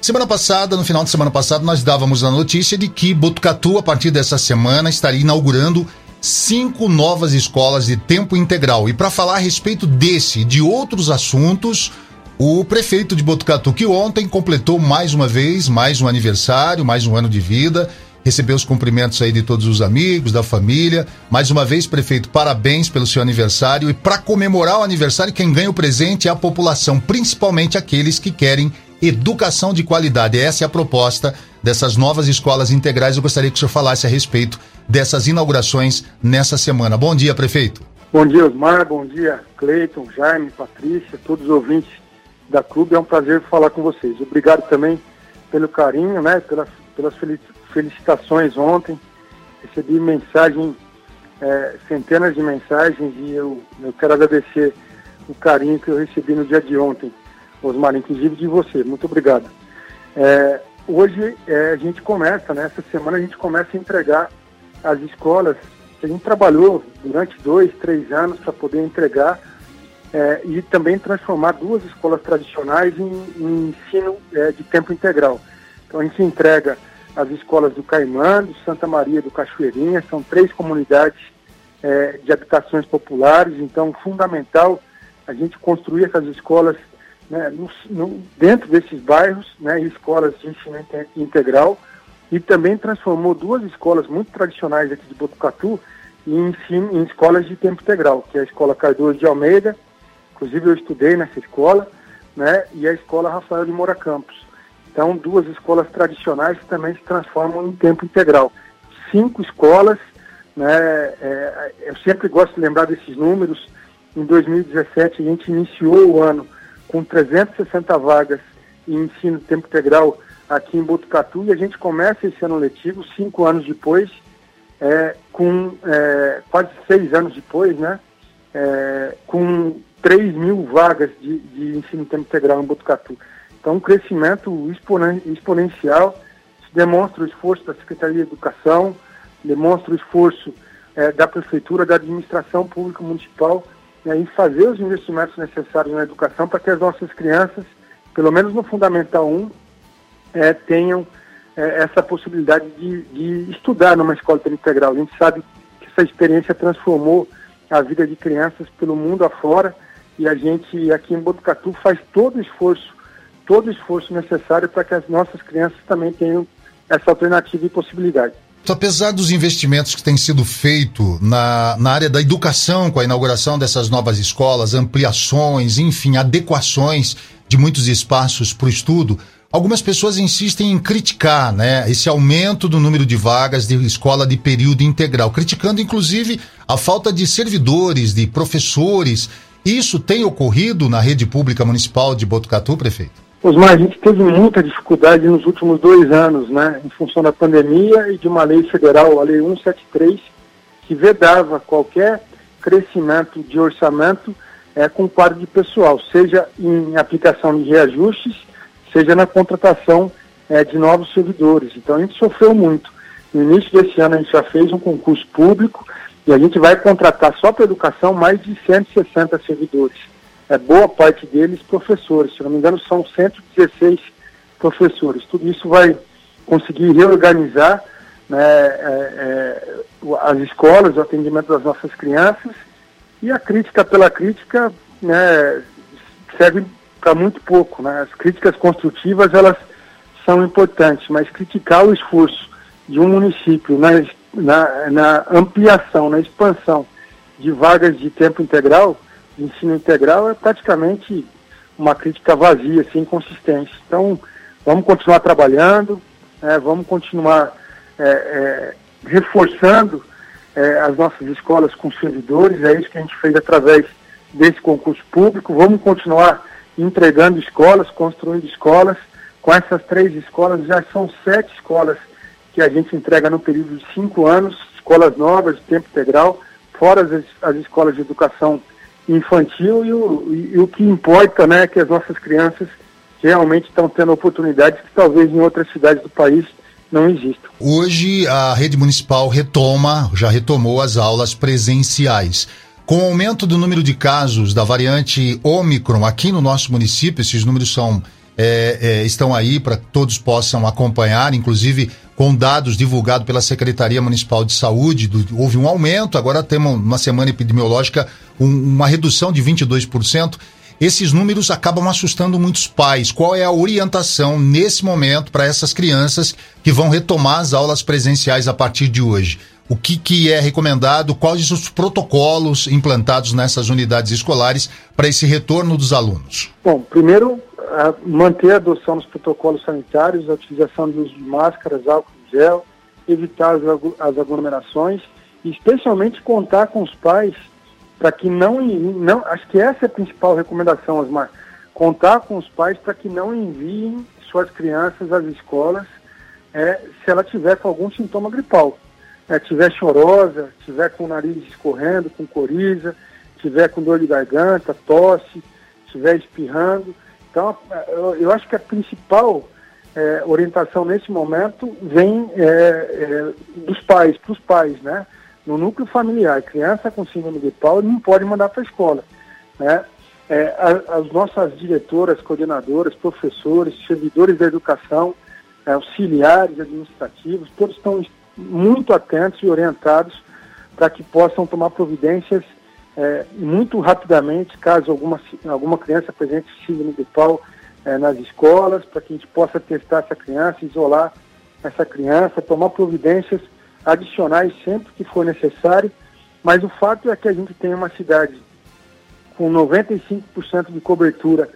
Semana passada, no final de semana passada, nós dávamos a notícia de que Botucatu, a partir dessa semana, estaria inaugurando cinco novas escolas de tempo integral. E para falar a respeito desse e de outros assuntos, o prefeito de Botucatu, que ontem completou mais uma vez, mais um aniversário, mais um ano de vida, recebeu os cumprimentos aí de todos os amigos, da família. Mais uma vez, prefeito, parabéns pelo seu aniversário. E para comemorar o aniversário, quem ganha o presente é a população, principalmente aqueles que querem educação de qualidade. Essa é a proposta dessas novas escolas integrais. Eu gostaria que o senhor falasse a respeito dessas inaugurações nessa semana. Bom dia, prefeito. Bom dia, Osmar. Bom dia, Cleiton, Jaime, Patrícia, todos os ouvintes da clube. É um prazer falar com vocês. Obrigado também pelo carinho, né, pelas, pelas felicitações ontem. Recebi mensagem, é, centenas de mensagens e eu, eu quero agradecer o carinho que eu recebi no dia de ontem, Osmar, inclusive de você. Muito obrigado. É, hoje é, a gente começa, né, essa semana a gente começa a entregar as escolas a gente trabalhou durante dois, três anos para poder entregar é, e também transformar duas escolas tradicionais em, em ensino é, de tempo integral. Então a gente entrega as escolas do Caimã, do Santa Maria do Cachoeirinha, são três comunidades é, de habitações populares, então fundamental a gente construir essas escolas né, no, no, dentro desses bairros, né, escolas de ensino integral, e também transformou duas escolas muito tradicionais aqui de Botucatu em, em escolas de tempo integral, que é a Escola Cardoso de Almeida, inclusive eu estudei nessa escola, né, e a Escola Rafael de Moura Campos. Então, duas escolas tradicionais que também se transformam em tempo integral. Cinco escolas, né, é, eu sempre gosto de lembrar desses números. Em 2017, a gente iniciou o ano com 360 vagas em ensino tempo integral aqui em Botucatu e a gente começa esse ano letivo, cinco anos depois, é, com é, quase seis anos depois, né, é, com 3 mil vagas de, de ensino tempo integral em Botucatu. Então, um crescimento exponencial demonstra o esforço da Secretaria de Educação, demonstra o esforço é, da Prefeitura, da Administração Pública Municipal né, em fazer os investimentos necessários na educação para que as nossas crianças, pelo menos no Fundamental 1, é, tenham é, essa possibilidade de, de, estudar numa escola integral. A gente sabe que essa experiência transformou a vida de crianças pelo mundo afora e a gente aqui em Botucatu faz todo o esforço todo o esforço necessário para que as nossas crianças também tenham essa alternativa e possibilidade. Apesar dos investimentos que têm sido feitos na, na área da educação, com a inauguração dessas novas escolas, ampliações, enfim, adequações de muitos espaços para o estudo, algumas pessoas insistem em criticar né, esse aumento do número de vagas de escola de período integral, criticando inclusive a falta de servidores, de professores. Isso tem ocorrido na rede pública municipal de Botucatu, prefeito? Osmar, a gente teve muita dificuldade nos últimos dois anos, né, em função da pandemia e de uma lei federal, a Lei 173, que vedava qualquer crescimento de orçamento é, com quadro de pessoal, seja em aplicação de reajustes, seja na contratação é, de novos servidores. Então a gente sofreu muito. No início desse ano a gente já fez um concurso público e a gente vai contratar só para educação mais de 160 servidores é, boa parte deles professores, se não me engano são 116 professores. Tudo isso vai conseguir reorganizar né, é, é, as escolas, o atendimento das nossas crianças e a crítica pela crítica né, serve para muito pouco. Né? As críticas construtivas elas são importantes, mas criticar o esforço de um município na, na, na ampliação, na expansão de vagas de tempo integral ensino integral é praticamente uma crítica vazia, sem consistência. Então, vamos continuar trabalhando, é, vamos continuar é, é, reforçando é, as nossas escolas com servidores, é isso que a gente fez através desse concurso público. Vamos continuar entregando escolas, construindo escolas. Com essas três escolas, já são sete escolas que a gente entrega no período de cinco anos, escolas novas de tempo integral, fora as, as escolas de educação infantil e o, e o que importa né, é que as nossas crianças realmente estão tendo oportunidades que talvez em outras cidades do país não existam. Hoje a rede municipal retoma, já retomou as aulas presenciais. Com o aumento do número de casos da variante Omicron aqui no nosso município, esses números são é, é, estão aí para que todos possam acompanhar, inclusive com dados divulgados pela Secretaria Municipal de Saúde, do, houve um aumento, agora temos uma semana epidemiológica, um, uma redução de 22%. Esses números acabam assustando muitos pais. Qual é a orientação nesse momento para essas crianças que vão retomar as aulas presenciais a partir de hoje? O que, que é recomendado? Quais os protocolos implantados nessas unidades escolares para esse retorno dos alunos? Bom, primeiro, manter a adoção dos protocolos sanitários, a utilização de máscaras, álcool gel, evitar as, aglomerações e especialmente contar com os pais para que não, não, acho que essa é a principal recomendação, Osmar, contar com os pais para que não enviem suas crianças às escolas é, se ela tiver com algum sintoma gripal. É, tiver chorosa, tiver com o nariz escorrendo, com coriza, tiver com dor de garganta, tosse, tiver espirrando, então, eu, acho que a principal é, orientação nesse momento vem é, é, dos pais, para os pais, né? No núcleo familiar, criança com síndrome de Paulo não pode mandar para a escola, né? É, as nossas diretoras, coordenadoras, professores, servidores da educação, é, auxiliares administrativos, todos estão muito atentos e orientados para que possam tomar providências é, muito rapidamente, caso alguma, alguma criança apresente síndrome de pau é, nas escolas, para que a gente possa testar essa criança, isolar essa criança, tomar providências adicionais sempre que for necessário. Mas o fato é que a gente tem uma cidade com 95% de cobertura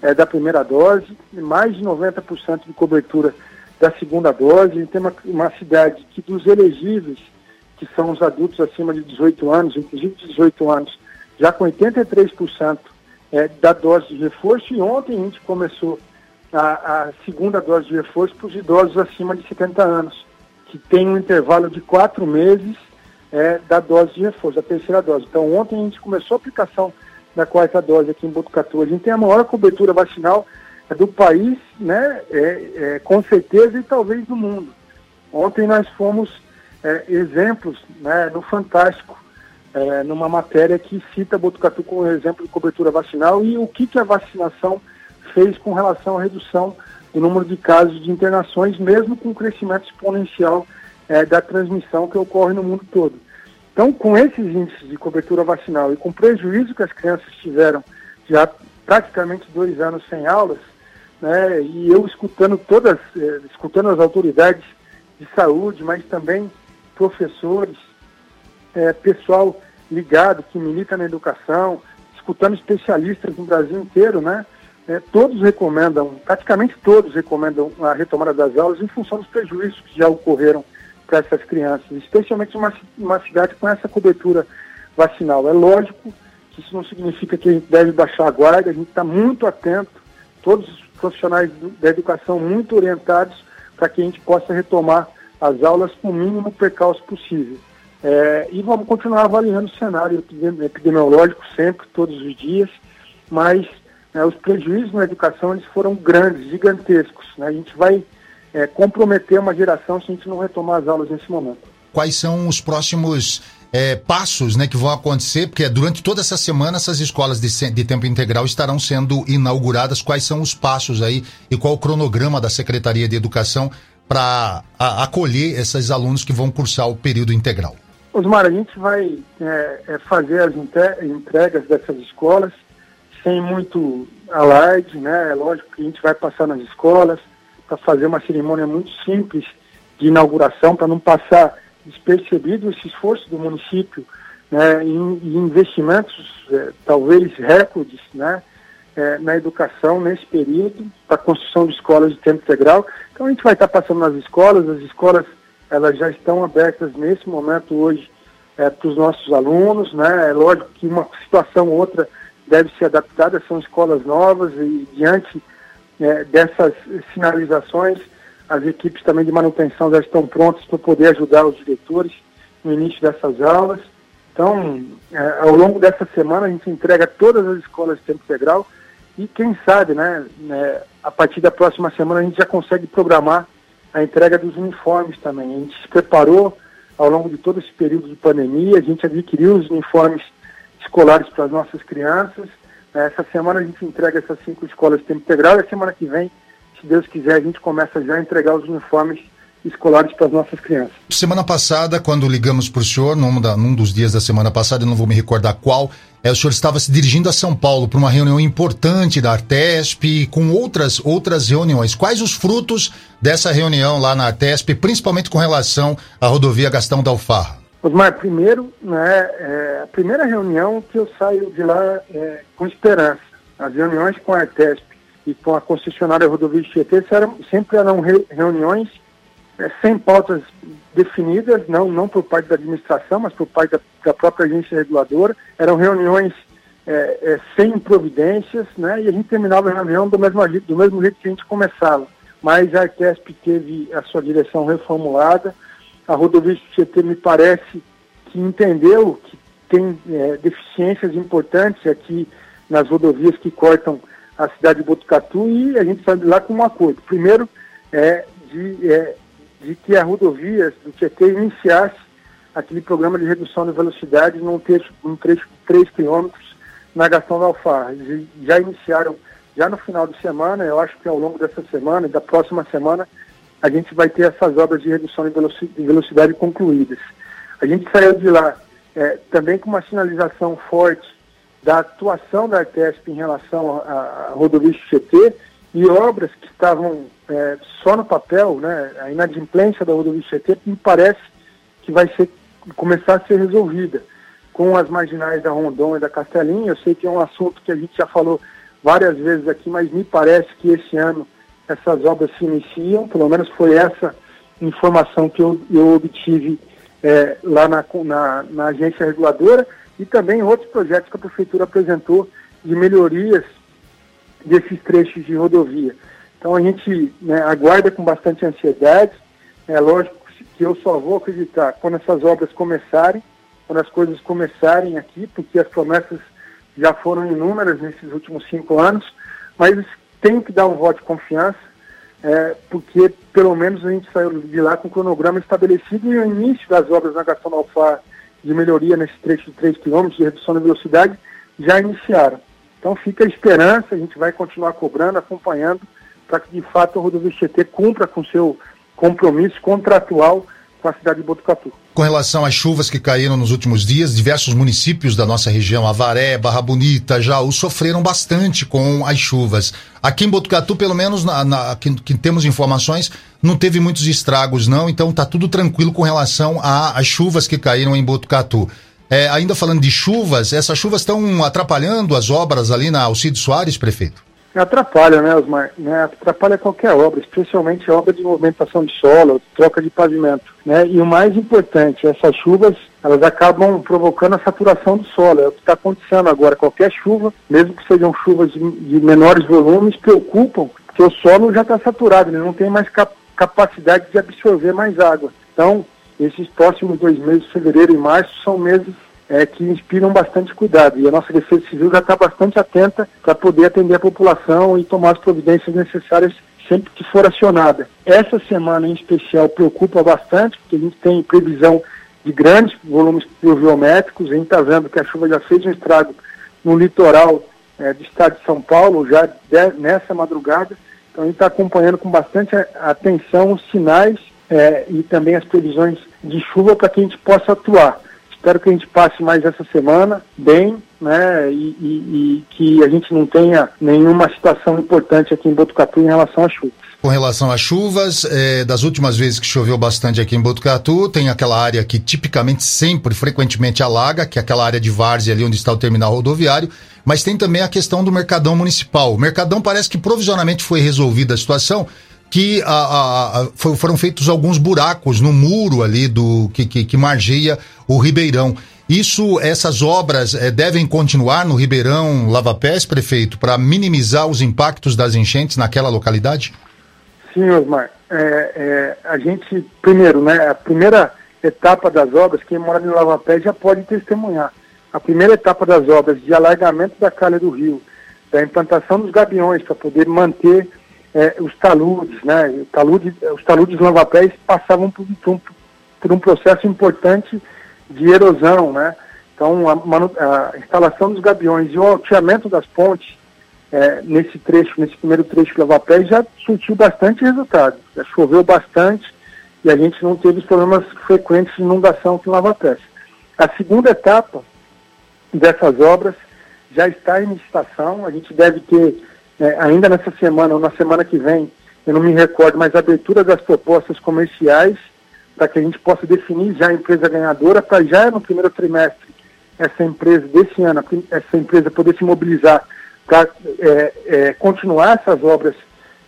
é, da primeira dose, mais de 90% de cobertura da segunda dose. A gente tem uma, uma cidade que dos elegíveis que são os adultos acima de 18 anos, inclusive de 18 anos, já com 83% é, da dose de reforço, e ontem a gente começou a, a segunda dose de reforço para os idosos acima de 70 anos, que tem um intervalo de quatro meses é, da dose de reforço, a terceira dose. Então ontem a gente começou a aplicação da quarta dose aqui em Botucatu. A gente tem a maior cobertura vacinal do país, né, é, é, com certeza, e talvez do mundo. Ontem nós fomos é, exemplos né, no Fantástico, é, numa matéria que cita Botucatu como exemplo de cobertura vacinal e o que, que a vacinação fez com relação à redução do número de casos de internações, mesmo com o crescimento exponencial é, da transmissão que ocorre no mundo todo. Então, com esses índices de cobertura vacinal e com o prejuízo que as crianças tiveram já praticamente dois anos sem aulas, né, e eu escutando todas, eh, escutando as autoridades de saúde, mas também professores, é, pessoal ligado que milita na educação, escutando especialistas no Brasil inteiro, né? É, todos recomendam, praticamente todos recomendam a retomada das aulas em função dos prejuízos que já ocorreram para essas crianças, especialmente uma, uma cidade com essa cobertura vacinal. É lógico que isso não significa que a gente deve baixar a guarda, a gente está muito atento, todos os profissionais da educação muito orientados para que a gente possa retomar as aulas com o mínimo percalço possível. É, e vamos continuar avaliando o cenário epidemiológico sempre, todos os dias, mas né, os prejuízos na educação eles foram grandes, gigantescos. Né? A gente vai é, comprometer uma geração se a gente não retomar as aulas nesse momento. Quais são os próximos é, passos né, que vão acontecer? Porque durante toda essa semana essas escolas de, de tempo integral estarão sendo inauguradas. Quais são os passos aí e qual o cronograma da Secretaria de Educação para acolher esses alunos que vão cursar o período integral? Osmar, a gente vai é, é fazer as entregas dessas escolas sem muito alarde, né? É lógico que a gente vai passar nas escolas para fazer uma cerimônia muito simples de inauguração, para não passar despercebido esse esforço do município né, em, em investimentos, é, talvez recordes, né? É, na educação nesse período, para a construção de escolas de tempo integral. Então a gente vai estar passando nas escolas, as escolas elas já estão abertas nesse momento hoje é, para os nossos alunos, né? É lógico que uma situação ou outra deve ser adaptada, são escolas novas e diante é, dessas sinalizações, as equipes também de manutenção já estão prontas para poder ajudar os diretores no início dessas aulas. Então, é, ao longo dessa semana, a gente entrega todas as escolas de tempo integral e quem sabe, né, né, a partir da próxima semana a gente já consegue programar a entrega dos uniformes também. A gente se preparou ao longo de todo esse período de pandemia, a gente adquiriu os uniformes escolares para as nossas crianças, Essa semana a gente entrega essas cinco escolas de tempo integral e a semana que vem, se Deus quiser, a gente começa já a entregar os uniformes escolares para as nossas crianças. Semana passada, quando ligamos para o senhor, num, da, num, dos dias da semana passada, eu não vou me recordar qual, é, o senhor estava se dirigindo a São Paulo para uma reunião importante da Artesp, com outras, outras reuniões. Quais os frutos dessa reunião lá na Artesp, principalmente com relação à rodovia Gastão da Alfarra? Osmar, primeiro, né, é a primeira reunião que eu saio de lá é, com esperança. As reuniões com a Artesp e com a concessionária rodovia Tietê eram, sempre eram re, reuniões sem pautas definidas, não, não por parte da administração, mas por parte da, da própria agência reguladora. Eram reuniões é, é, sem providências, né? E a gente terminava a reunião do mesmo, do mesmo jeito que a gente começava. Mas a Artesp teve a sua direção reformulada. A rodovia Tietê me parece que entendeu que tem é, deficiências importantes aqui nas rodovias que cortam a cidade de Botucatu e a gente sai de lá com um acordo. Primeiro, é, de é, de que a rodovia do Tietê iniciasse aquele programa de redução de velocidade num trecho, num de 3 quilômetros na Gastão da Alfarra. Já iniciaram, já no final de semana, eu acho que ao longo dessa semana e da próxima semana, a gente vai ter essas obras de redução de velocidade concluídas. A gente saiu de lá é, também com uma sinalização forte da atuação da Artesp em relação à rodovia Tietê e obras que estavam é, só no papel, né, a inadimplência da rodovia Tietê, me parece que vai ser, começar a ser resolvida com as marginais da Rondon e da Castelinha. Eu sei que é um assunto que a gente já falou várias vezes aqui, mas me parece que esse ano essas obras se iniciam, pelo menos foi essa informação que eu, eu obtive é, lá na, na, na agência reguladora e também outros projetos que a prefeitura apresentou de melhorias desses trechos de rodovia. Então a gente né, aguarda com bastante ansiedade. É lógico que eu só vou acreditar quando essas obras começarem, quando as coisas começarem aqui, porque as promessas já foram inúmeras nesses últimos cinco anos, mas tem que dar um voto de confiança, é, porque pelo menos a gente saiu de lá com o cronograma estabelecido e o início das obras na Gastão Alfar de melhoria nesse trecho de 3 km de redução da velocidade já iniciaram. Então fica a esperança, a gente vai continuar cobrando, acompanhando para que de fato a rodovia Tietê cumpra com seu compromisso contratual com a cidade de Botucatu. Com relação às chuvas que caíram nos últimos dias, diversos municípios da nossa região, Avaré, Barra Bonita, Jaú, sofreram bastante com as chuvas. Aqui em Botucatu, pelo menos na, na que, que, temos informações, não teve muitos estragos, não, então está tudo tranquilo com relação às chuvas que caíram em Botucatu. É, ainda falando de chuvas, essas chuvas estão atrapalhando as obras ali na Alcide Soares, prefeito? Atrapalha, né, Osmar? Né, atrapalha qualquer obra, especialmente a obra de movimentação de solo, troca de pavimento. Né? E o mais importante, essas chuvas, elas acabam provocando a saturação do solo. É o que está acontecendo agora. Qualquer chuva, mesmo que sejam chuvas de, de menores volumes, preocupam, porque o solo já está saturado, ele não tem mais cap capacidade de absorver mais água. Então, esses próximos dois meses, fevereiro e março, são meses é, que inspiram bastante cuidado. E a nossa Defesa Civil já está bastante atenta para poder atender a população e tomar as providências necessárias sempre que for acionada. Essa semana em especial preocupa bastante, porque a gente tem previsão de grandes volumes pluviométricos, a gente está vendo que a chuva já fez um estrago no litoral é, do estado de São Paulo, já de, nessa madrugada. Então a gente está acompanhando com bastante atenção os sinais é, e também as previsões de chuva para que a gente possa atuar. Espero que a gente passe mais essa semana bem, né, e, e, e que a gente não tenha nenhuma situação importante aqui em Botucatu em relação às chuvas. Com relação às chuvas, é, das últimas vezes que choveu bastante aqui em Botucatu, tem aquela área que tipicamente sempre, frequentemente alaga, que é aquela área de várzea ali onde está o terminal rodoviário, mas tem também a questão do Mercadão Municipal. O Mercadão parece que provisionalmente foi resolvida a situação, que a, a, foram feitos alguns buracos no muro ali do que, que, que margeia o Ribeirão. Isso, essas obras é, devem continuar no Ribeirão Lava Pés, prefeito, para minimizar os impactos das enchentes naquela localidade? Sim, Osmar. É, é, a gente, primeiro, né, a primeira etapa das obras, quem mora no Lava Pés já pode testemunhar. A primeira etapa das obras de alargamento da calha do rio, da implantação dos gabiões para poder manter é, os taludes, né? Talude, os taludes lavapés passavam por, por, um processo importante de erosão, né? Então, a, a instalação dos gabiões e o alteamento das pontes é, nesse trecho, nesse primeiro trecho de Lavapé, já surtiu bastante resultado. Já choveu bastante e a gente não teve problemas frequentes de inundação aqui em Lavapé. A segunda etapa dessas obras já está em licitação. A gente deve ter, é, ainda nessa semana ou na semana que vem, eu não me recordo, mas a abertura das propostas comerciais para que a gente possa definir já a empresa ganhadora, para já no primeiro trimestre essa empresa desse ano, essa empresa poder se mobilizar para é, é, continuar essas obras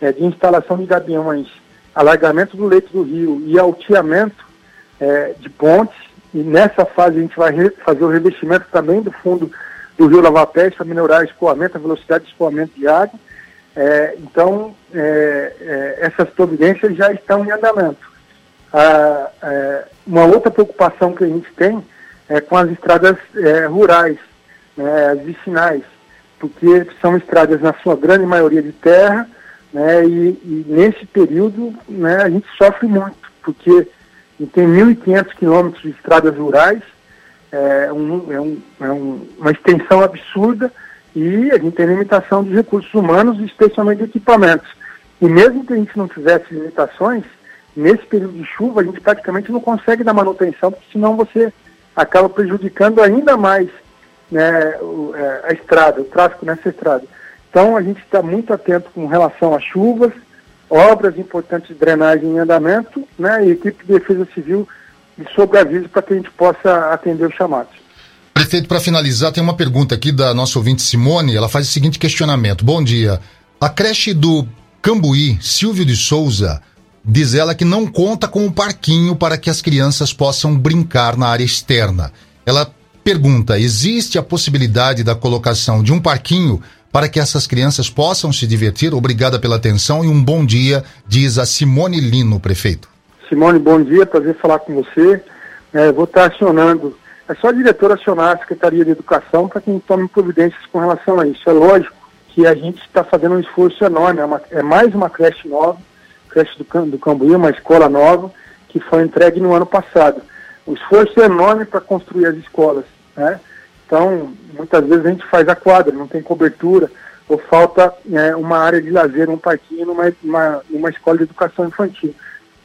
é, de instalação de gabiões, alargamento do leito do rio e alteamento é, de pontes. E nessa fase a gente vai fazer o revestimento também do fundo do rio Lavapés para melhorar o escoamento, a velocidade de escoamento de água. É, então, é, essas providências já estão em andamento. Ah, uma outra preocupação que a gente tem é com as estradas rurais, né, as vicinais porque são estradas, na sua grande maioria, de terra, né, e, e nesse período né, a gente sofre muito, porque tem 1.500 quilômetros de estradas rurais, é, um, é, um, é um, uma extensão absurda, e a gente tem limitação de recursos humanos, especialmente de equipamentos. E mesmo que a gente não tivesse limitações, nesse período de chuva a gente praticamente não consegue dar manutenção, porque senão você acaba prejudicando ainda mais né, é, a estrada, o tráfego nessa estrada. Então a gente está muito atento com relação às chuvas, obras importantes de drenagem em andamento, né, e equipe de defesa civil de sobreaviso para que a gente possa atender os chamados. Prefeito, para finalizar, tem uma pergunta aqui da nossa ouvinte Simone. Ela faz o seguinte questionamento: Bom dia. A creche do Cambuí, Silvio de Souza, diz ela que não conta com um parquinho para que as crianças possam brincar na área externa. Ela Pergunta: existe a possibilidade da colocação de um parquinho para que essas crianças possam se divertir? Obrigada pela atenção e um bom dia, diz a Simone Lino, prefeito. Simone, bom dia, prazer falar com você. É, vou estar acionando, é só a diretora acionar a Secretaria de Educação para que tome providências com relação a isso. É lógico que a gente está fazendo um esforço enorme, é, uma, é, mais uma creche nova, creche do, do Cambuí, uma escola nova, que foi entregue no ano passado. O esforço é enorme para construir as escolas. Né? Então, muitas vezes a gente faz a quadra, não tem cobertura, ou falta é, uma área de lazer, um parquinho numa, uma, numa escola de educação infantil.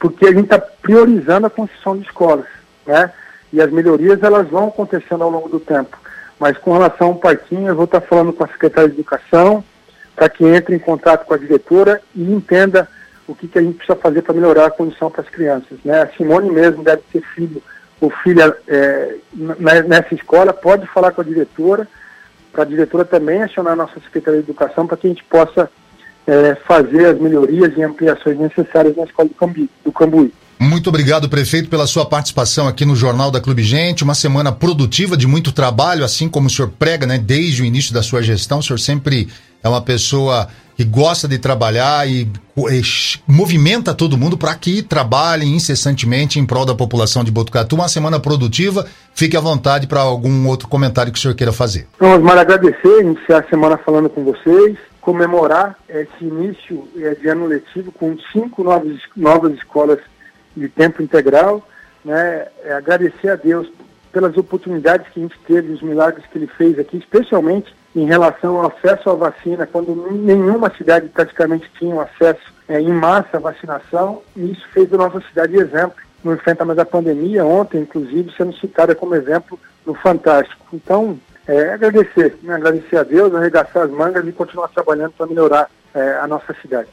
Porque a gente está priorizando a construção de escolas, né? E as melhorias elas vão acontecendo ao longo do tempo. Mas com relação ao parquinho, eu vou estar tá falando com a secretária de Educação, para que entre em contato com a diretora e entenda o que, que a gente precisa fazer para melhorar a condição para as crianças. Né? A Simone mesmo deve ter filho o filho é, nessa escola pode falar com a diretora, para a diretora também acionar a nossa Secretaria de Educação para que a gente possa é, fazer as melhorias e ampliações necessárias na escola do, Cambi, do Cambuí. Muito obrigado, prefeito, pela sua participação aqui no Jornal da Clube Gente. Uma semana produtiva de muito trabalho, assim como o senhor prega, né? Desde o início da sua gestão, o senhor sempre é uma pessoa que gosta de trabalhar e, e movimenta todo mundo para que trabalhem incessantemente em prol da população de Botucatu. Uma semana produtiva. Fique à vontade para algum outro comentário que o senhor queira fazer. Vamos mais agradecer, iniciar a semana falando com vocês, comemorar esse início é, de ano letivo com cinco novas, novas escolas de tempo integral, né? É, agradecer a Deus pelas oportunidades que a gente teve, os milagres que ele fez aqui, especialmente em relação ao acesso à vacina, quando nenhuma cidade praticamente tinha acesso é, em massa à vacinação, e isso fez da nossa cidade exemplo no enfrentamento da pandemia, ontem, inclusive, sendo citada como exemplo no Fantástico. Então, é, agradecer, né? agradecer a Deus, arregaçar as mangas e continuar trabalhando para melhorar é, a nossa cidade.